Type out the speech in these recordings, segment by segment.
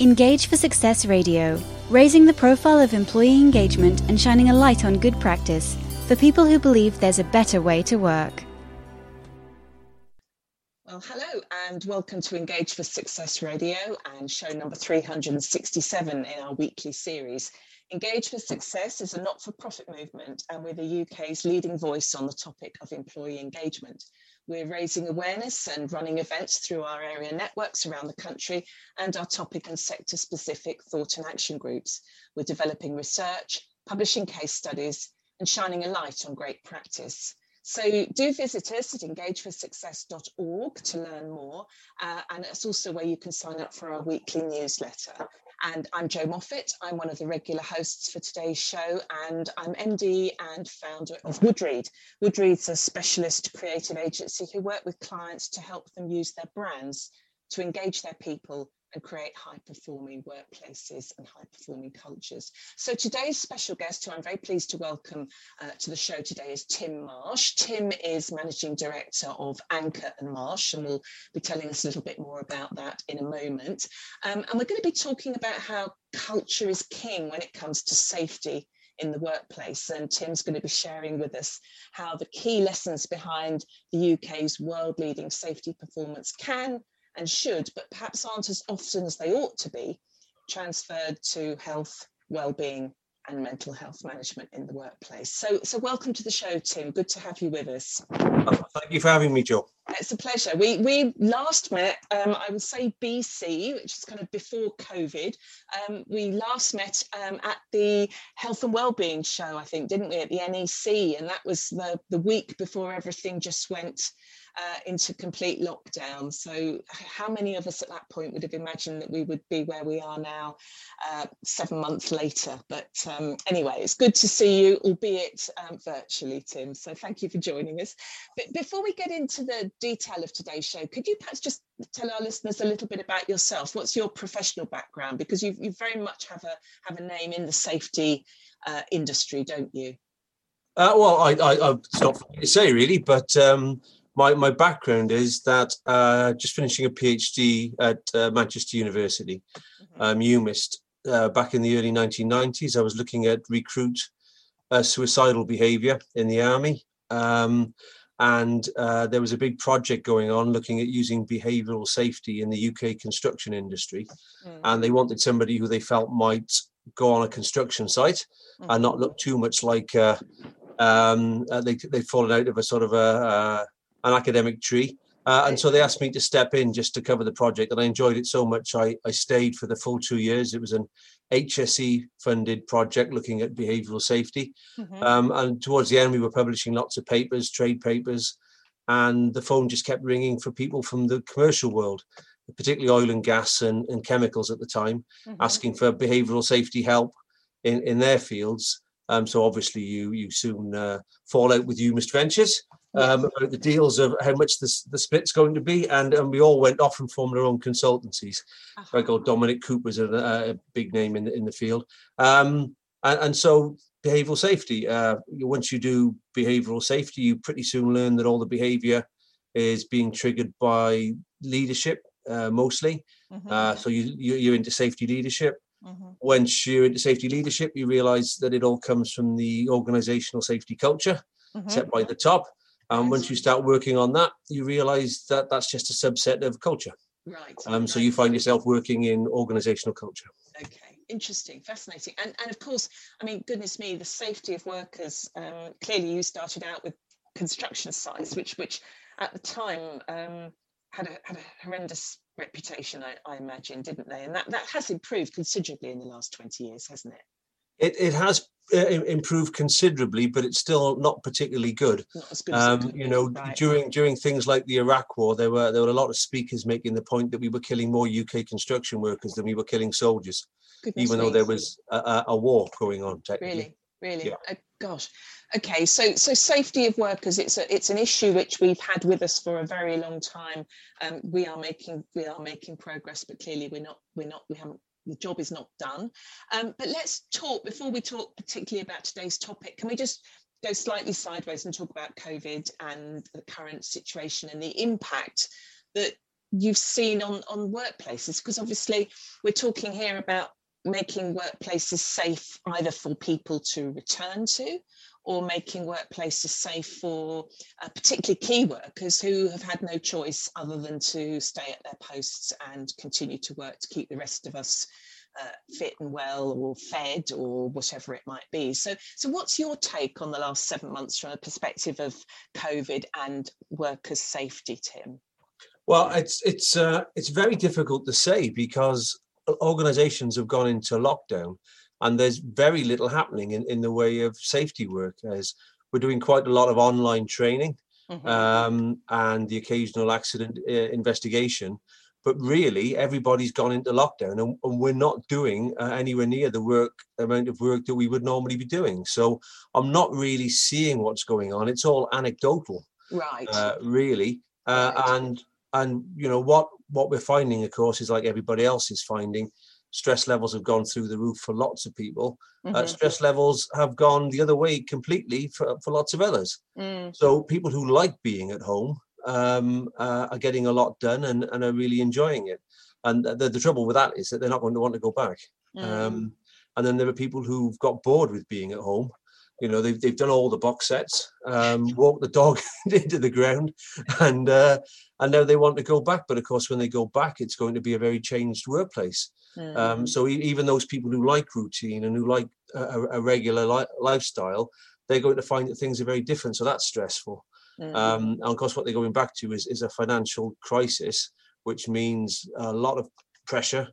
Engage for Success Radio, raising the profile of employee engagement and shining a light on good practice for people who believe there's a better way to work. Well, hello and welcome to Engage for Success Radio and show number 367 in our weekly series. Engage for Success is a not for profit movement and we're the UK's leading voice on the topic of employee engagement. We're raising awareness and running events through our area networks around the country and our topic and sector specific thought and action groups. We're developing research, publishing case studies, and shining a light on great practice. So do visit us at engageforsuccess.org to learn more. Uh, and it's also where you can sign up for our weekly newsletter. And I'm Jo Moffatt. I'm one of the regular hosts for today's show, and I'm MD and founder of Woodreed. Woodreed's a specialist creative agency who work with clients to help them use their brands to engage their people and create high performing workplaces and high performing cultures. So today's special guest, who I'm very pleased to welcome uh, to the show today, is Tim Marsh. Tim is managing director of Anker and Marsh, and we'll be telling us a little bit more about that in a moment. Um, and we're going to be talking about how culture is king when it comes to safety in the workplace. And Tim's going to be sharing with us how the key lessons behind the UK's world leading safety performance can and should, but perhaps aren't as often as they ought to be, transferred to health, well-being and mental health management in the workplace. So, so welcome to the show, Tim. Good to have you with us. Thank you for having me, Jo. It's a pleasure. We we last met, um, I would say BC, which is kind of before COVID. Um, we last met um, at the Health and Wellbeing Show, I think, didn't we, at the NEC, and that was the the week before everything just went uh, into complete lockdown. So, how many of us at that point would have imagined that we would be where we are now, uh, seven months later? But um, anyway, it's good to see you, albeit um, virtually, Tim. So, thank you for joining us. But before we get into the detail of today's show, could you perhaps just tell our listeners a little bit about yourself? What's your professional background? Because you you very much have a have a name in the safety uh, industry, don't you? Uh, well, I, I, I, it's not to say really, but um, my, my background is that uh, just finishing a PhD at uh, Manchester University, mm-hmm. um, UMIST, uh, back in the early 1990s, I was looking at recruit uh, suicidal behaviour in the army. Um, and uh, there was a big project going on looking at using behavioural safety in the UK construction industry. Mm-hmm. And they wanted somebody who they felt might go on a construction site mm-hmm. and not look too much like uh, um, they, they'd fallen out of a sort of a, an academic tree. Uh, and so they asked me to step in just to cover the project, and I enjoyed it so much. I, I stayed for the full two years. It was an HSE funded project looking at behavioural safety. Mm-hmm. Um, and towards the end, we were publishing lots of papers, trade papers, and the phone just kept ringing for people from the commercial world, particularly oil and gas and, and chemicals at the time, mm-hmm. asking for behavioural safety help in, in their fields. Um, so obviously, you you soon uh, fall out with UMIST Ventures um, about the deals of how much the, the split's going to be, and, and we all went off and formed our own consultancies. Uh-huh. I Dominic Cooper's a, a big name in the, in the field, um, and, and so behavioural safety. Uh, once you do behavioural safety, you pretty soon learn that all the behaviour is being triggered by leadership uh, mostly. Mm-hmm. Uh, so you, you are into safety leadership. Mm-hmm. Once you're into safety leadership, you realise that it all comes from the organisational safety culture mm-hmm. set by the top. And once you start working on that, you realize that that's just a subset of culture. Right. Um, so you find yourself working in organizational culture. Okay, interesting, fascinating. And, and of course, I mean, goodness me, the safety of workers, um, clearly you started out with construction sites, which, which at the time um, had, a, had a horrendous reputation, I, I imagine, didn't they? And that, that has improved considerably in the last 20 years, hasn't it? It, it has uh, improved considerably, but it's still not particularly good. Not um, you know, right. during during things like the Iraq War, there were there were a lot of speakers making the point that we were killing more UK construction workers than we were killing soldiers, Goodness even though there was a, a, war going on. Technically. Really, really, yeah. oh, gosh. Okay, so so safety of workers it's a it's an issue which we've had with us for a very long time. Um, we are making we are making progress, but clearly we're not we're not we haven't the job is not done. Um, but let's talk, before we talk particularly about today's topic, can we just go slightly sideways and talk about COVID and the current situation and the impact that you've seen on on workplaces because obviously we're talking here about making workplaces safe either for people to return to or making workplaces safe for uh, particularly key workers who have had no choice other than to stay at their posts and continue to work to keep the rest of us uh, fit and well or fed or whatever it might be. So, so what's your take on the last seven months from a perspective of COVID and workers' safety, Tim? Well, it's it's uh, it's very difficult to say because organisations have gone into lockdown, and there's very little happening in, in the way of safety work. As we're doing quite a lot of online training mm-hmm. um, and the occasional accident uh, investigation, but really everybody's gone into lockdown, and, and we're not doing uh, anywhere near the work amount of work that we would normally be doing. So I'm not really seeing what's going on. It's all anecdotal, right? Uh, really, uh, right. and and you know what what we're finding of course is like everybody else is finding stress levels have gone through the roof for lots of people uh, mm-hmm. uh, stress levels have gone the other way completely for, for lots of others mm. so people who like being at home um, uh, are getting a lot done and, and are really enjoying it and the, the trouble with that is that they're not going to want to go back mm. um, and then there are people who've got bored with being at home you know they've, they've done all the box sets um, walked the dog into the ground and uh, and now they want to go back. But of course when they go back it's going to be a very changed workplace. Mm. um, so even those people who like routine and who like a, a regular li- lifestyle they're going to find that things are very different. So that's stressful. Mm. um, and of course what they're going back to is, is a financial crisis which means a lot of pressure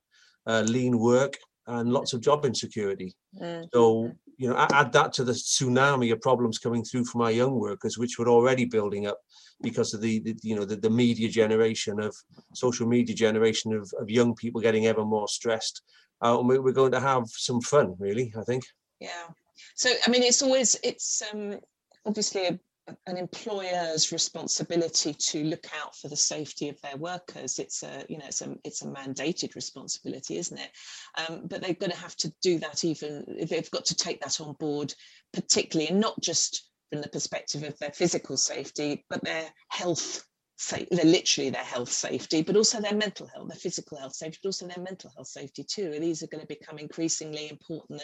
uh, lean work and lots of job insecurity. Mm. so you know, add that to the tsunami of problems coming through from our young workers, which were already building up because of the, the you know, the, the media generation of social media generation of, of young people getting ever more stressed. Uh, and we're going to have some fun, really, I think. Yeah. So, I mean, it's always, it's um, obviously a an employer's responsibility to look out for the safety of their workers. It's a, you know, it's a, it's a mandated responsibility, isn't it? Um, but they're going to have to do that even if they've got to take that on board, particularly, and not just from the perspective of their physical safety, but their health they're literally their health safety, but also their mental health, their physical health safety, but also their mental health safety too. And these are going to become increasingly important.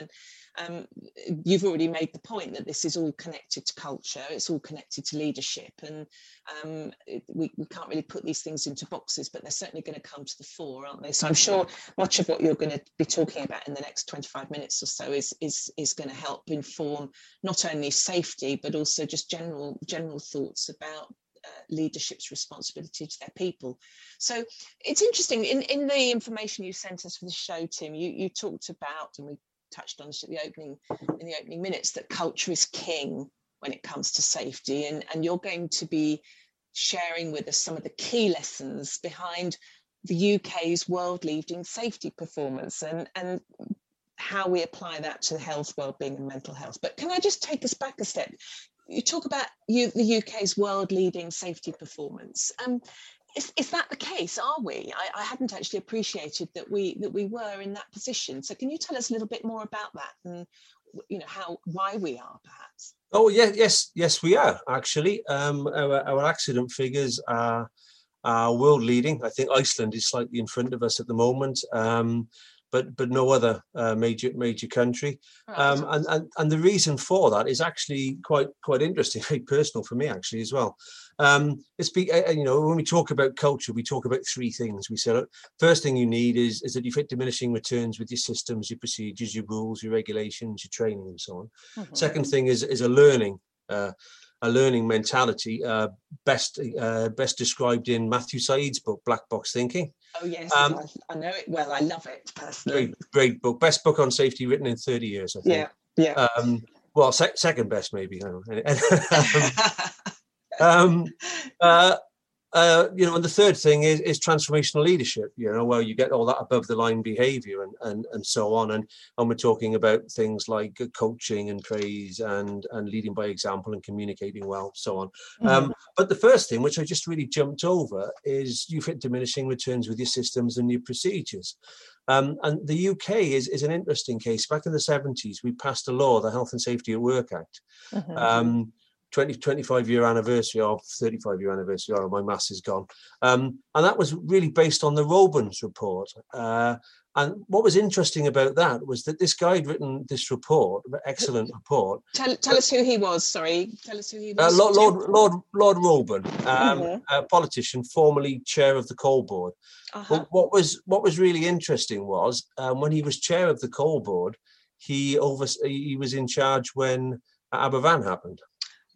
And um, you've already made the point that this is all connected to culture, it's all connected to leadership. And um, we, we can't really put these things into boxes, but they're certainly going to come to the fore, aren't they? So I'm sure much of what you're going to be talking about in the next 25 minutes or so is, is, is going to help inform not only safety, but also just general, general thoughts about Uh, leadership's responsibility to their people. So it's interesting in, in the information you sent us for the show, Tim, you, you talked about, and we touched on this at the opening in the opening minutes, that culture is king when it comes to safety. And, and you're going to be sharing with us some of the key lessons behind the UK's world leading safety performance and, and how we apply that to health, well-being and mental health. But can I just take us back a step? You talk about you, the UK's world leading safety performance. Um, is, is that the case? Are we? I, I, hadn't actually appreciated that we that we were in that position. So can you tell us a little bit more about that and you know how why we are perhaps? Oh yeah, yes, yes, we are actually. Um, our, our accident figures are, are world leading. I think Iceland is slightly in front of us at the moment. Um, but but no other uh, major major country. Um, and, and and the reason for that is actually quite quite interesting, very personal for me actually as well. Um, it's be uh, you know when we talk about culture, we talk about three things. We said first thing you need is is that you fit diminishing returns with your systems, your procedures, your rules, your regulations, your training, and so on. Mm-hmm. Second thing is is a learning. Uh, a learning mentality, uh, best uh, best described in Matthew Syed's book Black Box Thinking. Oh yes, um, I, I, know it well. I love it personally. Great, great book. Best book on safety written in 30 years, I think. Yeah, yeah. Um, well, se- second best maybe. um, uh, uh, you know, and the third thing is, is transformational leadership. You know, where you get all that above the line behaviour and, and and so on, and and we're talking about things like coaching and praise and and leading by example and communicating well, so on. Mm-hmm. Um, but the first thing, which I just really jumped over, is you've hit diminishing returns with your systems and your procedures. Um, and the UK is, is an interesting case. Back in the 70s, we passed a law, the Health and Safety at Work Act, mm-hmm. um, 20, 25 year anniversary or 35 year anniversary, or my mass is gone. Um, and that was really based on the Robens report. Uh, and what was interesting about that was that this guy had written this report, excellent report. Tell, tell us who he was. Sorry, tell us who he Uh, was. Lord, Jim. Lord, Lord, Lord Robens, um, Mhm. a politician, formerly chair of the coal board. Uh-huh. But what was what was really interesting was um, when he was chair of the coal board, he over he was in charge when Aberfan happened,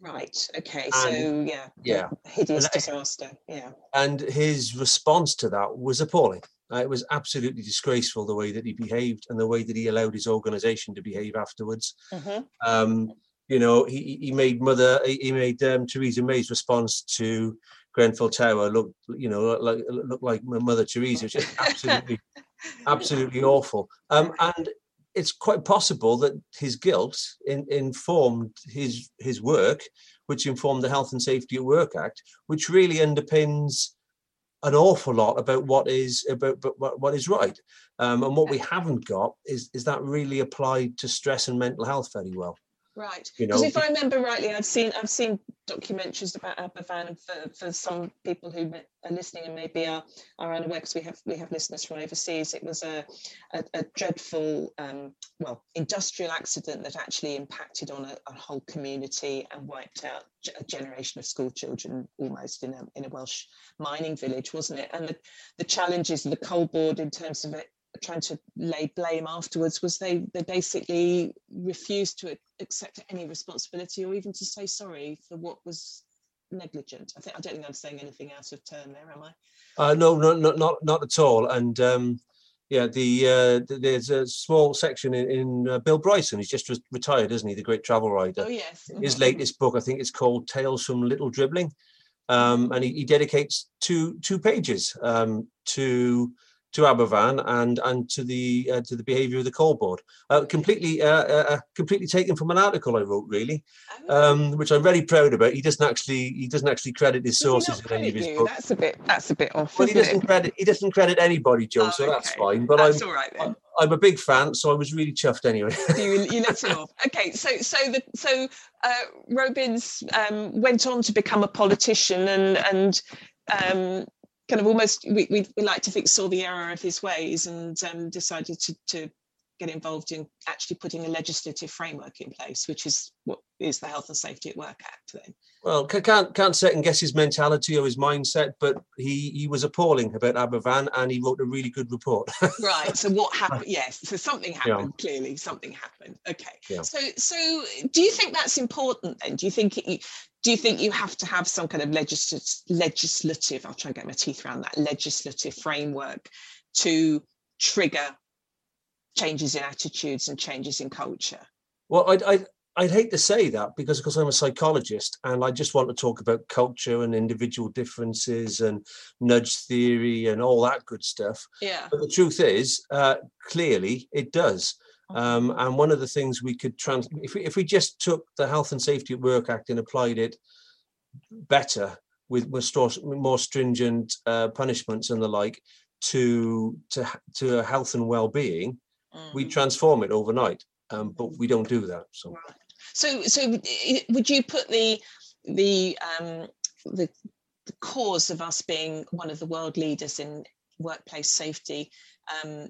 Right. Okay. So yeah. yeah. Hideous disaster. Yeah. and his response to that was appalling. Uh, it was absolutely disgraceful the way that he behaved and the way that he allowed his organisation to behave afterwards. Mhm. Um, you know, he, he- made Mother, he made um, Theresa May's response to Grenfell Tower look, you know, look like look like Mother Teresa, which is absolutely, absolutely awful. Um, and it's quite possible that his guilt in, informed his his work, which informed the Health and Safety at Work Act, which really underpins an awful lot about what is about, but what, what is right. Um, and what we haven't got is is that really applied to stress and mental health very well. Right. You Because know, if I remember rightly, I've seen I've seen documentaries about Aberfan for, for some people who are listening and maybe are, are unaware because we have we have listeners from overseas. It was a a, a dreadful um, well industrial accident that actually impacted on a, a whole community and wiped out a generation of school children almost in a in a Welsh mining village, wasn't it? And the the challenges of the coal board in terms of it trying to lay blame afterwards was they they basically refused to accept any responsibility or even to say sorry for what was negligent. I think I don't think I'm saying anything out of turn there, am I? uh, no, no, no, not not at all. And um, yeah, the uh, th- there's a small section in, in uh, Bill Bryson. He's just re- retired, isn't he? The great travel writer. Oh yes. his mhm. latest book, I think it's called Tales from Little Dribbling, um, and he, he dedicates two two pages um, to to Aberfan and and to the uh, to the behaviour of the coal board. Uh, completely uh, uh, uh, completely taken from an article I wrote, really, Oh, um, which I'm very proud about. He doesn't actually he doesn't actually credit his sources in any of his you? books. That's a bit that's a bit off. Well, he doesn't it? credit he doesn't credit anybody, Jo, Oh, so that's fine. But That's I'm all right then. I'm a big fan, so I was really chuffed anyway. you, you let it off. Okay, so so the so uh, Robens um, went on to become a politician and and um, kind of almost we, we, we like to think saw the error of his ways and um, decided to to get involved in actually putting a legislative framework in place, which is what is the Health and Safety at Work Act. Then, Well, can't can't second guess his mentality or his mindset, but he he was appalling about Aberfan, and he wrote a really good report. right. So what happened? Yes. So something happened. Clearly, something happened. Okay. Yeah. So so do you think that's important then? Do you think it, do you think you have to have some kind of legislative legislative? I'll try and get my teeth around that legislative framework to trigger changes in attitudes and changes in culture. well, I'd, I'd I'd hate to say that because because I'm a psychologist and I just want to talk about culture and individual differences and nudge theory and all that good stuff. Yeah. But the truth is, uh, clearly, it does. Um, and one of the things we could trans if we, if we just took the Health and Safety at Work Act and applied it better with, with stor- more stringent uh, punishments and the like to to to health and well-being, we Mhm. transform it overnight. Um, but we don't do that. So Right. So, so would you put the the um, the, the cause of us being one of the world leaders in workplace safety um,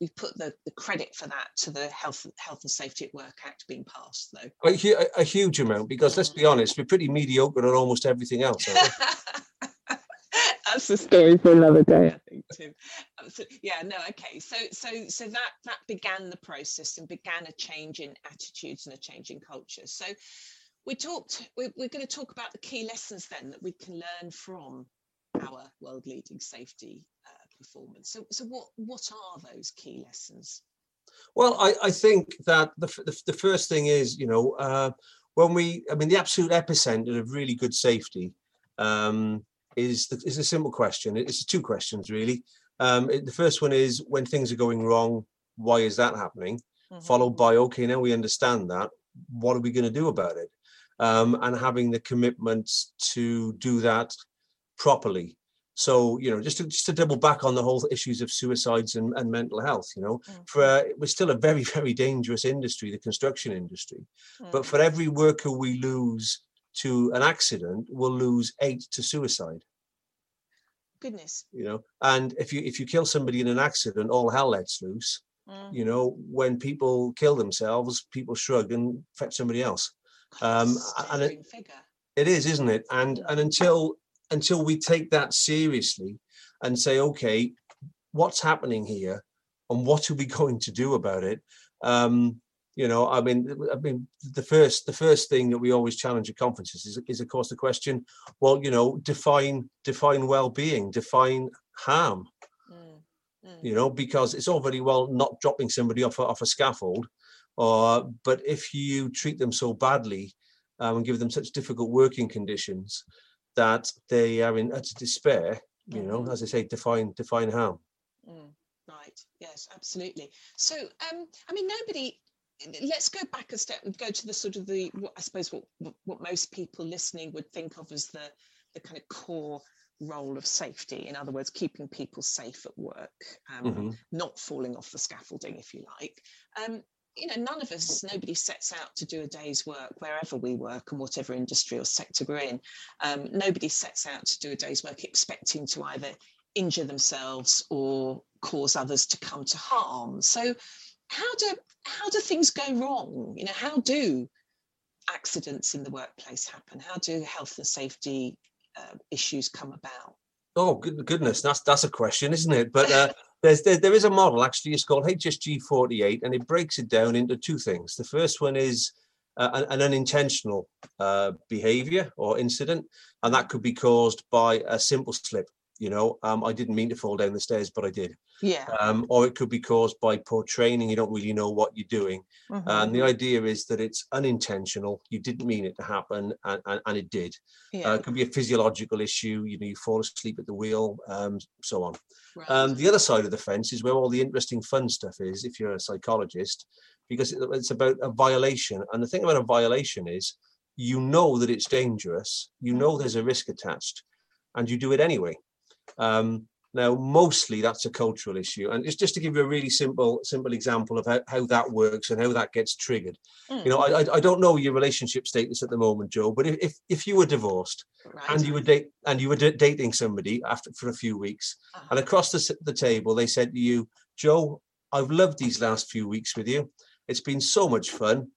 that we put the, the credit for that to the Health Health and Safety at Work Act being passed, though? a, a- a huge amount because let's be honest, we're pretty mediocre on almost everything else. aren't we? That's the story for another day, I think, Tim. Uh, yeah, no, okay. So, so, so that that began the process and began a change in attitudes and a change in culture. So, we talked. We're, we're going to talk about the key lessons then that we can learn from our world-leading safety uh, performance. So, so what what are those key lessons? Well, I, I think that the, the, the first thing is, you know, uh, when we, I mean, the absolute epicenter of really good safety um, is the, is a simple question. It's two questions really. Um, it- the first one is when things are going wrong, why is that happening? Followed by, okay, now we understand that. What are we going to do about it? Um, and having the commitment to do that properly. So you know, just to, just to double back on the whole issues of suicides and, and mental health, you know, Mm. for uh, we're still a very very dangerous industry, the construction industry. But Mm. for every worker we lose to an accident, we'll lose eight to suicide. goodness. You know, and if you if you kill somebody in an accident, all hell lets loose. Mm. You know, when people kill themselves, people shrug and fetch somebody else. Um, and it- figure. It is, isn't it? And and until until we take that seriously and say, okay, what's happening here, and what are we going to do about it? Um, you know, I mean, I mean, the first the first thing that we always challenge at conferences is, is of course the question, well, you know, define define well-being, define harm. Mm. Mm. You know, because it's all very well not dropping somebody off a, off a scaffold, or but if you treat them so badly um, and give them such difficult working conditions that they are in utter despair, you know, Mhm. as I say, define define harm. Mm, right. Yes, absolutely. So, um, I mean, nobody. Let's go back a step and go to the sort of the what I suppose what what- most people listening would think of as the the kind of core role of safety. In other words, keeping people safe at work, um, Mhm. not falling off the scaffolding, if you like. Um, you know, none of us, nobody sets out to do a day's work wherever we work and whatever industry or sector we're in. Um, nobody sets out to do a day's work expecting to either injure themselves or cause others to come to harm. So, how do how do things go wrong? You know, how do accidents in the workplace happen? How do health and safety uh, issues come about? Oh good, goodness, that's that's a question, isn't it? But uh, there's there, there is a model actually. It's called HSG 48, and it breaks it down into two things. The first one is uh, an, an unintentional uh, behavior or incident, and that could be caused by a simple slip. You know, um, I didn't mean to fall down the stairs, but I did. Yeah. Um, or it could be caused by poor training. You don't really know what you're doing. Mhm. And the idea is that it's unintentional. You didn't mean it to happen, and, and, and it did. yeah. Uh, it could be a physiological issue. You know, you fall asleep at the wheel, um, so on. right. Um, the other side of the fence is where all the interesting, fun stuff is. If you're a psychologist, because it's about a violation. And the thing about a violation is, you know that it's dangerous. You know there's a risk attached, and you do it anyway. Um, now, mostly that's a cultural issue, and it's just to give you a really simple, simple example of how, how that works and how that gets triggered. You know, I, I don't know your relationship status at the moment, Jo, but if if, if you were divorced right. and you were date and you were da- dating somebody after for a few weeks, Uh-huh. and across the, the table they said to you, Jo, I've loved these last few weeks with you. It's been so much fun,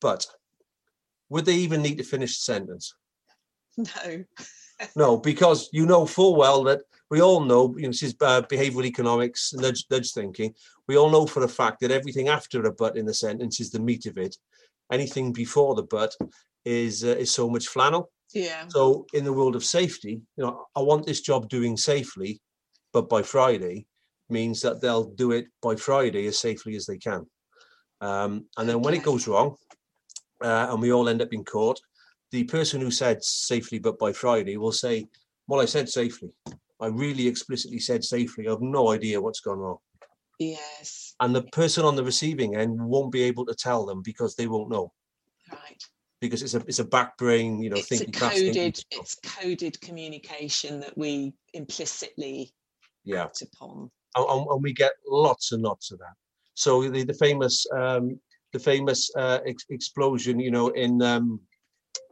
but would they even need to finish the sentence? no. No, because you know full well that we all know, you know, this is uh, behavioral economics, nudge, nudge thinking. We all know for a fact that everything after a but in the sentence is the meat of it. Anything before the but is uh, is so much flannel. Yeah. So in the world of safety, you know, I want this job doing safely, but by Friday means that they'll do it by Friday as safely as they can. Um, and then when it goes wrong, uh, and we all end up in court, the person who said safely, but by Friday will say, "Well, I said safely. I really explicitly said safely. I have no idea what's gone wrong." Yes. And the person on the receiving end won't be able to tell them because they won't know Right. because it's a it's a back brain, you know, it's thinking thinking coded. slow. It's coded communication that we implicitly yeah. act upon. and, and- and we get lots and lots of that. So the, the famous um, the famous uh, ex- explosion, you know, in um,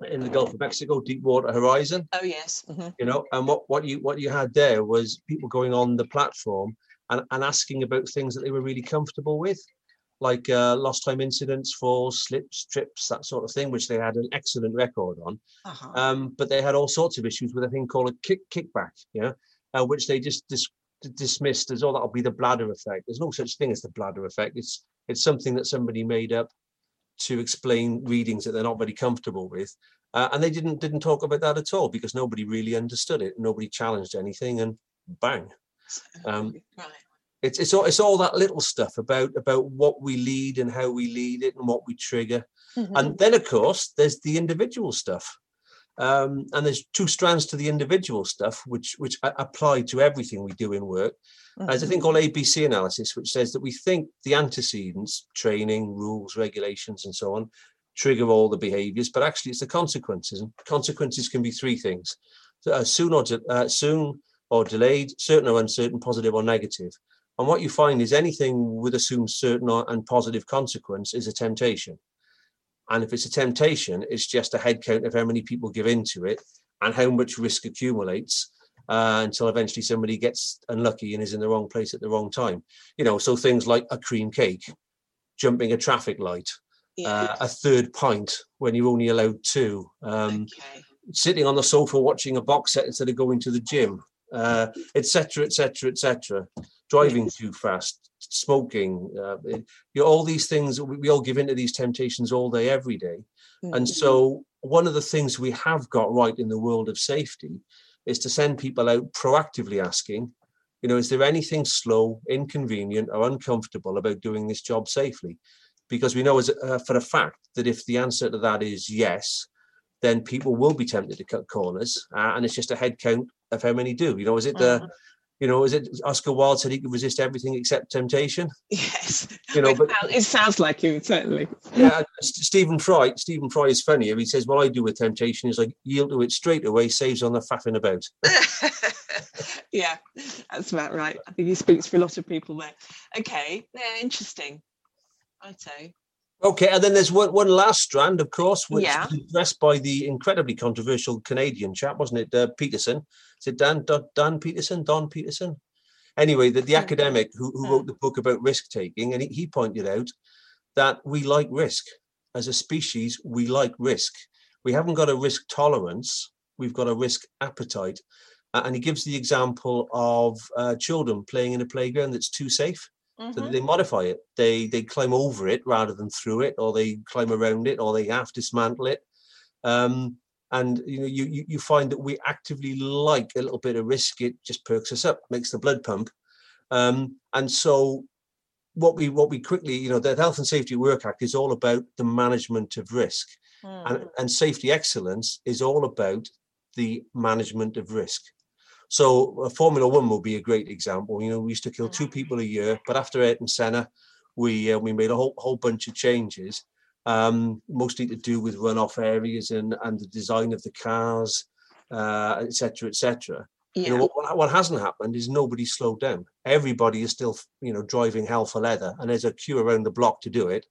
in the Gulf of Mexico, Deepwater Horizon, Oh yes. mhm. you know, and what what you what you had there was people going on the platform and, and asking about things that they were really comfortable with, like uh, lost time incidents, falls, slips, trips, that sort of thing, which they had an excellent record on. Uh-huh. Um, but they had all sorts of issues with a thing called a kick kickback, yeah, uh, which they just dis- dismissed as oh that'll be the bladder effect. There's no such thing as the bladder effect. It's it's something that somebody made up to explain readings that they're not very comfortable with, uh, and they didn't didn't talk about that at all because nobody really understood it. Nobody challenged anything, and bang. um, right. It's it's all it's all that little stuff about about what we lead and how we lead it and what we trigger. Mhm. And then, of course, there's the individual stuff. Um, and there's two strands to the individual stuff, which which apply to everything we do in work. There's a thing Mhm. called ABC analysis, which says that we think the antecedents, training, rules, regulations, and so on, trigger all the behaviors, but actually it's the consequences. And consequences can be three things: So, uh, soon or to, uh, soon or delayed, certain or uncertain, positive or negative. And what you find is anything with assumed certain and positive consequence is a temptation. And if it's a temptation, it's just a head count of how many people give into it and how much risk accumulates uh, until eventually somebody gets unlucky and is in the wrong place at the wrong time. You know, so things like a cream cake, jumping a traffic light, yeah. uh, a third pint when you're only allowed two, um, okay. sitting on the sofa watching a box set instead of going to the gym, etc., etc., etc. Driving too fast, smoking, uh, you know, all these things. We, we all give into these temptations all day, every day. Mm-hmm. And so, one of the things we have got right in the world of safety is to send people out proactively asking, you know, is there anything slow, inconvenient, or uncomfortable about doing this job safely? Because we know as uh, for a fact that if the answer to that is yes, then people will be tempted to cut corners, uh, and it's just a head count of how many do. You know, is it the mm you know, is it Oscar Wilde said he could resist everything except temptation? Yes. You know, but it sounds like him certainly. yeah, Stephen Fry. Stephen Fry is funny. He says, "What I do with temptation is like yield to it straight away, saves on the faffing about." yeah, that's about right. I think he speaks for a lot of people there. Okay, yeah, interesting. I'd say. Okay, and then there's one, one last strand, of course, which yeah. was addressed by the incredibly controversial Canadian chap, wasn't it, uh, Peterson? Is it Dan, Dan Peterson? Don Peterson? Anyway, the, the hmm. academic who, who wrote hmm. the book about risk taking, and he, he pointed out that we like risk. As a species, we like risk. We haven't got a risk tolerance, we've got a risk appetite. Uh, and he gives the example of uh, children playing in a playground that's too safe Mm-hmm. So they modify it. They they climb over it rather than through it, or they climb around it, or they half dismantle it. Um, and you know, you, you find that we actively like a little bit of risk. It just perks us up, makes the blood pump. Um, and so, what we what we quickly, you know, the Health and Safety Work Act is all about the management of risk, mm. and and safety excellence is all about the management of risk. So uh, Formula One will be a great example. You know, we used to kill two people a year, but after Ayrton Senna, we uh, we made a whole whole bunch of changes, um, mostly to do with runoff areas and and the design of the cars, etc. Uh, etc. Et yeah. You know what, what hasn't happened is nobody slowed down. Everybody is still you know driving hell for leather, and there's a queue around the block to do it.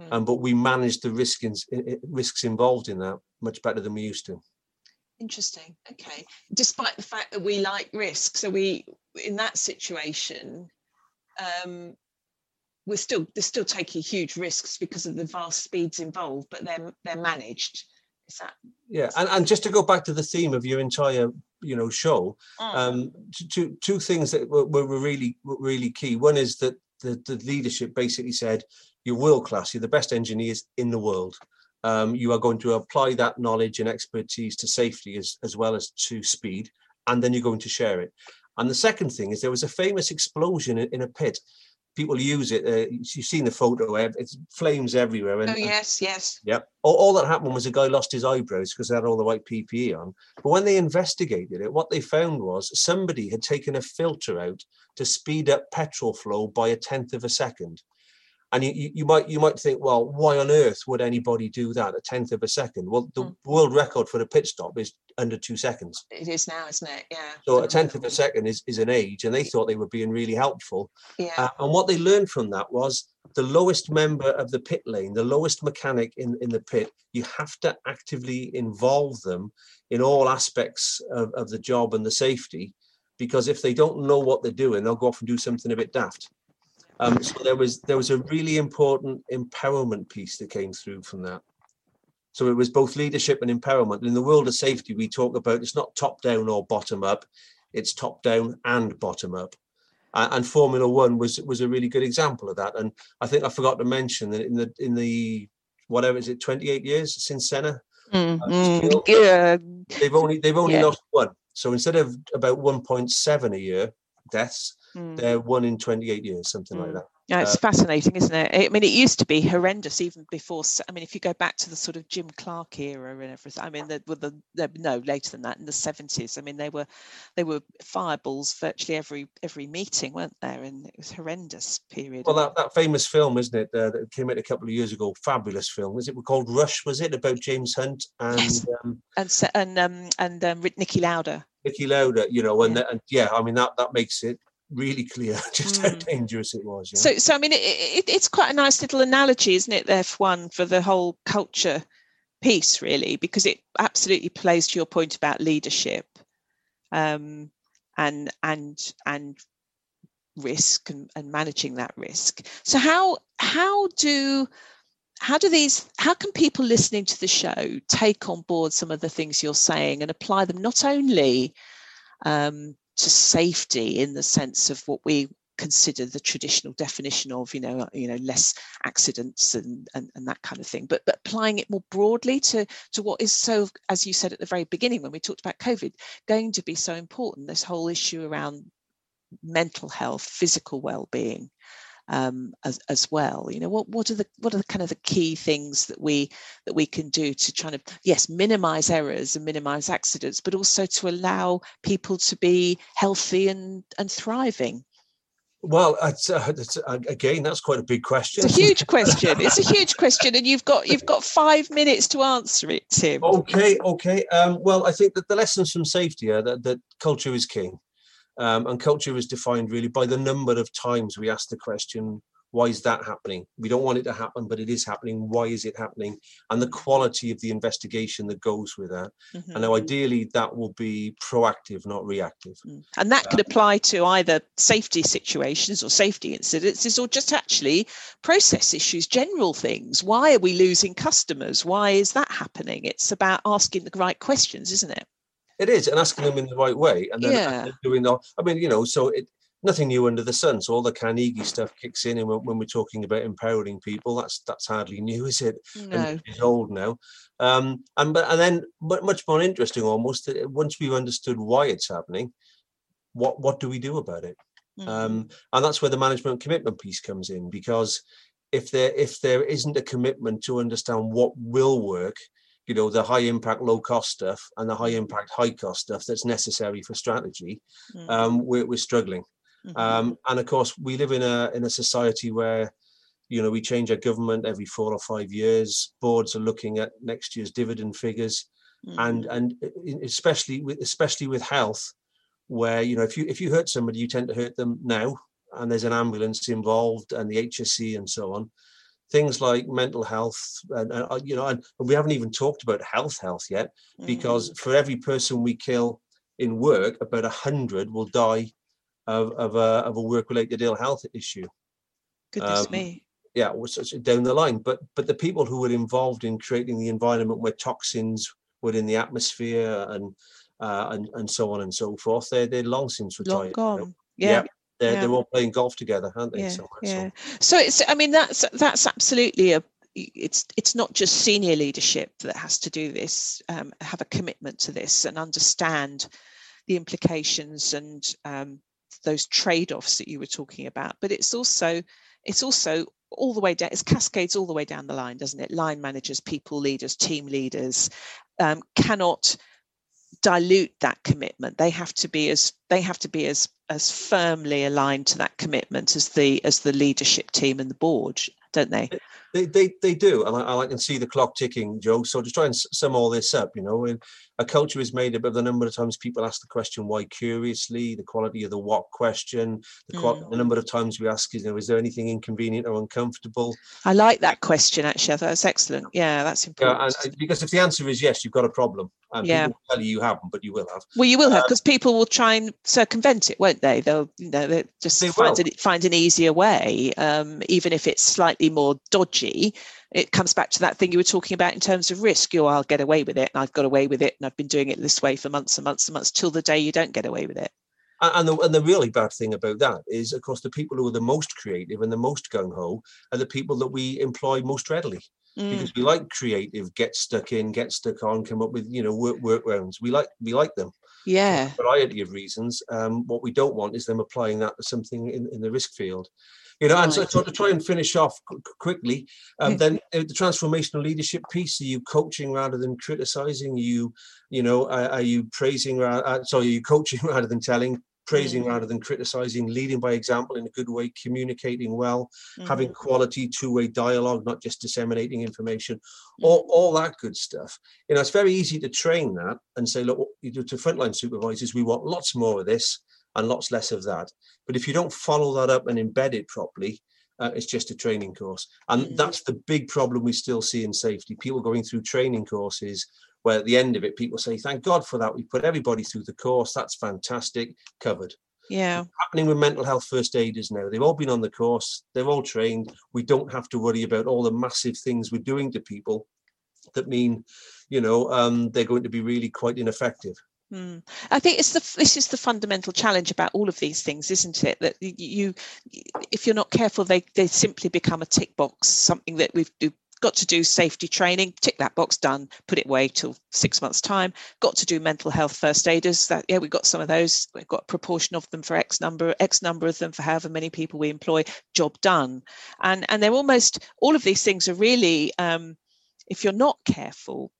Mm. Um, but we manage the risk in, risks involved in that much better than we used to. Interesting. Okay. Despite the fact that we like risk, so we in that situation, um, we're still they're still taking huge risks because of the vast speeds involved, but they're they're managed. Is that? Yeah, and, and just to go back to the theme of your entire you know show, mm. um, two two things that were, were really were really key. One is that the, the leadership basically said, "You're world class. You're the best engineers in the world." Um, you are going to apply that knowledge and expertise to safety as, as well as to speed, and then you're going to share it. And the second thing is there was a famous explosion in, in a pit. People use it. Uh, you've seen the photo. It's flames everywhere. And, oh yes, yes. Yep. All, all, that happened was a guy lost his eyebrows because they had all the white PPE on. But when they investigated it, what they found was somebody had taken a filter out to speed up petrol flow by a tenth of a second and you, you might you might think well why on earth would anybody do that a tenth of a second? Well the mm. world record for a pit stop is under two seconds. It is now isn't it? Yeah. So a tenth of a second is, is an age and they thought they were being really helpful. Yeah. Uh, and what they learned from that was the lowest member of the pit lane the lowest mechanic in, in the pit you have to actively involve them in all aspects of, of the job and the safety because if they don't know what they're doing they'll go off and do something a bit daft um, so there was there was a really important empowerment piece that came through from that. So it was both leadership and empowerment. In the world of safety, we talk about it's not top down or bottom up, it's top down and bottom up. Uh, and Formula One was was a really good example of that. And I think I forgot to mention that in the in the whatever is it, 28 years since Senna, mm, uh, yeah. they've only they've only yeah. lost one. So instead of about 1.7 a year deaths, Mm. They're one in 28 years, something mm. like that. Yeah, it's uh, fascinating, isn't it? I mean, it used to be horrendous even before. I mean, if you go back to the sort of Jim Clark era and everything, I mean, the, the, the no later than that in the seventies. I mean, they were they were fireballs virtually every every meeting, weren't there? And it was horrendous period. Well, that, that famous film, isn't it? Uh, that came out a couple of years ago. Fabulous film. Is it called Rush? Was it about James Hunt and yes. um, and and um, and um, Niki Lauda? Niki Lauda, you know, and yeah. and yeah, I mean that that makes it really clear just mm. how dangerous it was. Yeah? So, so I mean, it, it, it's quite a nice little analogy, isn't it, F1 for the whole culture piece, really, because it absolutely plays to your point about leadership, um, and and and risk and, and managing that risk. So, how how do how do these how can people listening to the show take on board some of the things you're saying and apply them not only um, to safety in the sense of what we consider the traditional definition of you know uh, you know less accidents and, and and that kind of thing. But but applying it more broadly to to what is so as you said at the very beginning when we talked about covid going to be so important this whole issue around mental health physical well-being um, as, as well you know what what are the what are the kind of the key things that we that we can do to try to yes minimize errors and minimize accidents but also to allow people to be healthy and and thriving well, it's, uh, it's, uh, again, that's quite a big question. It's a huge question. It's a huge question, and you've got you've got five minutes to answer it, Tim. Okay, okay. Um, well, I think that the lessons from safety are that, that culture is king. Um, and culture is defined really by the number of times we ask the question, why is that happening? We don't want it to happen, but it is happening. Why is it happening? And the quality of the investigation that goes with that. Mm-hmm. And now, ideally, that will be proactive, not reactive. Mm. And that could um, apply to either safety situations or safety incidences, or just actually process issues, general things. Why are we losing customers? Why is that happening? It's about asking the right questions, isn't it? It is, and asking them in the right way, and then yeah. doing the. I mean, you know, so it nothing new under the sun. So all the Carnegie stuff kicks in, and when, when we're talking about empowering people, that's that's hardly new, is it? No, it's old now. Um, and but and then but much more interesting, almost once we've understood why it's happening, what what do we do about it? Mm-hmm. Um, and that's where the management commitment piece comes in, because if there if there isn't a commitment to understand what will work you know the high impact low cost stuff and the high mm. impact high cost stuff that's necessary for strategy mm-hmm. um, we're, we're struggling mm-hmm. um, and of course we live in a in a society where you know we change our government every four or five years boards are looking at next year's dividend figures mm-hmm. and and especially with especially with health where you know if you if you hurt somebody you tend to hurt them now and there's an ambulance involved and the hse and so on things like mental health and, uh, you know and, we haven't even talked about health health yet because mm-hmm. for every person we kill in work about a hundred will die of, of a, of a work related ill health issue goodness um, me yeah down the line but but the people who were involved in creating the environment where toxins were in the atmosphere and uh, and and so on and so forth they're they're long since retired long gone. Yeah. yeah they're, yeah. they're all playing golf together, aren't they? Yeah, yeah. So it's, I mean, that's that's absolutely a. It's it's not just senior leadership that has to do this, um, have a commitment to this, and understand the implications and um, those trade-offs that you were talking about. But it's also it's also all the way down. It's cascades all the way down the line, doesn't it? Line managers, people leaders, team leaders um, cannot dilute that commitment they have to be as they have to be as as firmly aligned to that commitment as the as the leadership team and the board don't they? They they, they do and I, I can see the clock ticking Jo so to try and sum all this up you know a culture is made up of the number of times people ask the question why curiously, the quality of the what question, the, mm. the number of times we ask, you know, is there anything inconvenient or uncomfortable? I like that question actually. That's excellent. Yeah, that's important. Yeah, and, because if the answer is yes, you've got a problem. And yeah. people tell you you haven't, but you will have. Well, you will have because um, people will try and circumvent it, won't they? They'll, you know, they just they find, an, find an easier way, um, even if it's slightly more dodgy it comes back to that thing you were talking about in terms of risk. You, I'll get away with it, and I've got away with it, and I've been doing it this way for months and months and months till the day you don't get away with it. And the, and the really bad thing about that is, of course, the people who are the most creative and the most gung ho are the people that we employ most readily. Mm. Because we like creative, get stuck in, get stuck on, come up with you know work workarounds. We like we like them. Yeah, variety of reasons. Um, what we don't want is them applying that to something in, in the risk field. You know, right. and so, so, to try and finish off qu- quickly, um, then uh, the transformational leadership piece: are you coaching rather than criticizing? You, you know, are, are you praising? Uh, sorry, are you coaching rather than telling? praising mm. rather than criticizing, leading by example in a good way, communicating well, mm. having quality two-way dialogue, not just disseminating information, mm. all, all that good stuff. You know, it's very easy to train that and say, look, you do to frontline supervisors, we want lots more of this and lots less of that. But if you don't follow that up and embed it properly, uh, it's just a training course. And mm. that's the big problem we still see in safety. People going through training courses where at the end of it, people say, thank God for that. We put everybody through the course. That's fantastic. Covered. Yeah. It's happening with mental health first aiders now. They've all been on the course, they're all trained. We don't have to worry about all the massive things we're doing to people that mean, you know, um, they're going to be really quite ineffective. Mm. I think it's the this is the fundamental challenge about all of these things, isn't it? That you, if you're not careful, they they simply become a tick box, something that we've got to do safety training tick that box done put it away till six months time got to do mental health first aiders that yeah we've got some of those we've got a proportion of them for x number x number of them for however many people we employ job done and and they're almost all of these things are really um, if you're not careful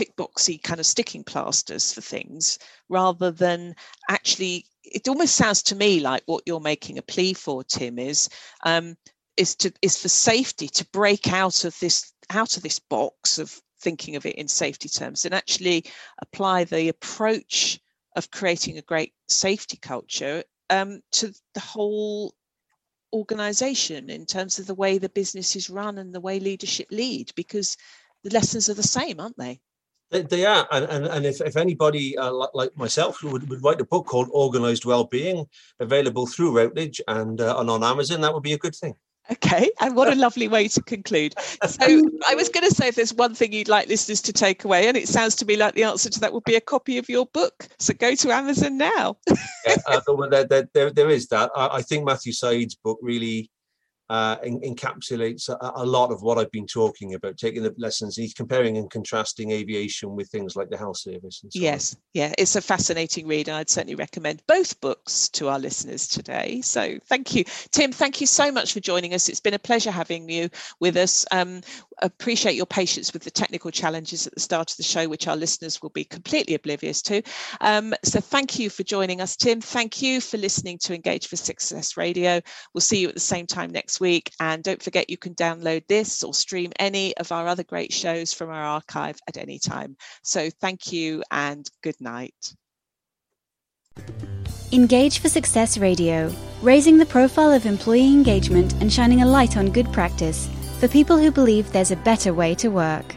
tick boxy kind of sticking plasters for things rather than actually it almost sounds to me like what you're making a plea for tim is um, is to is for safety to break out of this out of this box of thinking of it in safety terms and actually apply the approach of creating a great safety culture um, to the whole organization in terms of the way the business is run and the way leadership lead because the lessons are the same aren't they they, they are and, and, and if, if anybody uh, like, like, myself would, would write a book called organized well-being available through routledge and, uh, and on amazon that would be a good thing Okay, and what a lovely way to conclude. So, I was going to say if there's one thing you'd like listeners to take away, and it sounds to me like the answer to that would be a copy of your book. So, go to Amazon now. yeah, uh, there, there, there is that. I, I think Matthew Syed's book really uh, encapsulates a, a, lot of what I've been talking about, taking the lessons. He's comparing and contrasting aviation with things like the health service. So yes, on. yeah, it's a fascinating read. I'd certainly recommend both books to our listeners today. So thank you, Tim. Thank you so much for joining us. It's been a pleasure having you with us. Um, appreciate your patience with the technical challenges at the start of the show, which our listeners will be completely oblivious to. Um, so thank you for joining us, Tim. Thank you for listening to Engage for Success Radio. We'll see you at the same time next week. And don't forget, you can download this or stream any of our other great shows from our archive at any time. So thank you and good night. Engage for Success Radio, raising the profile of employee engagement and shining a light on good practice for people who believe there's a better way to work.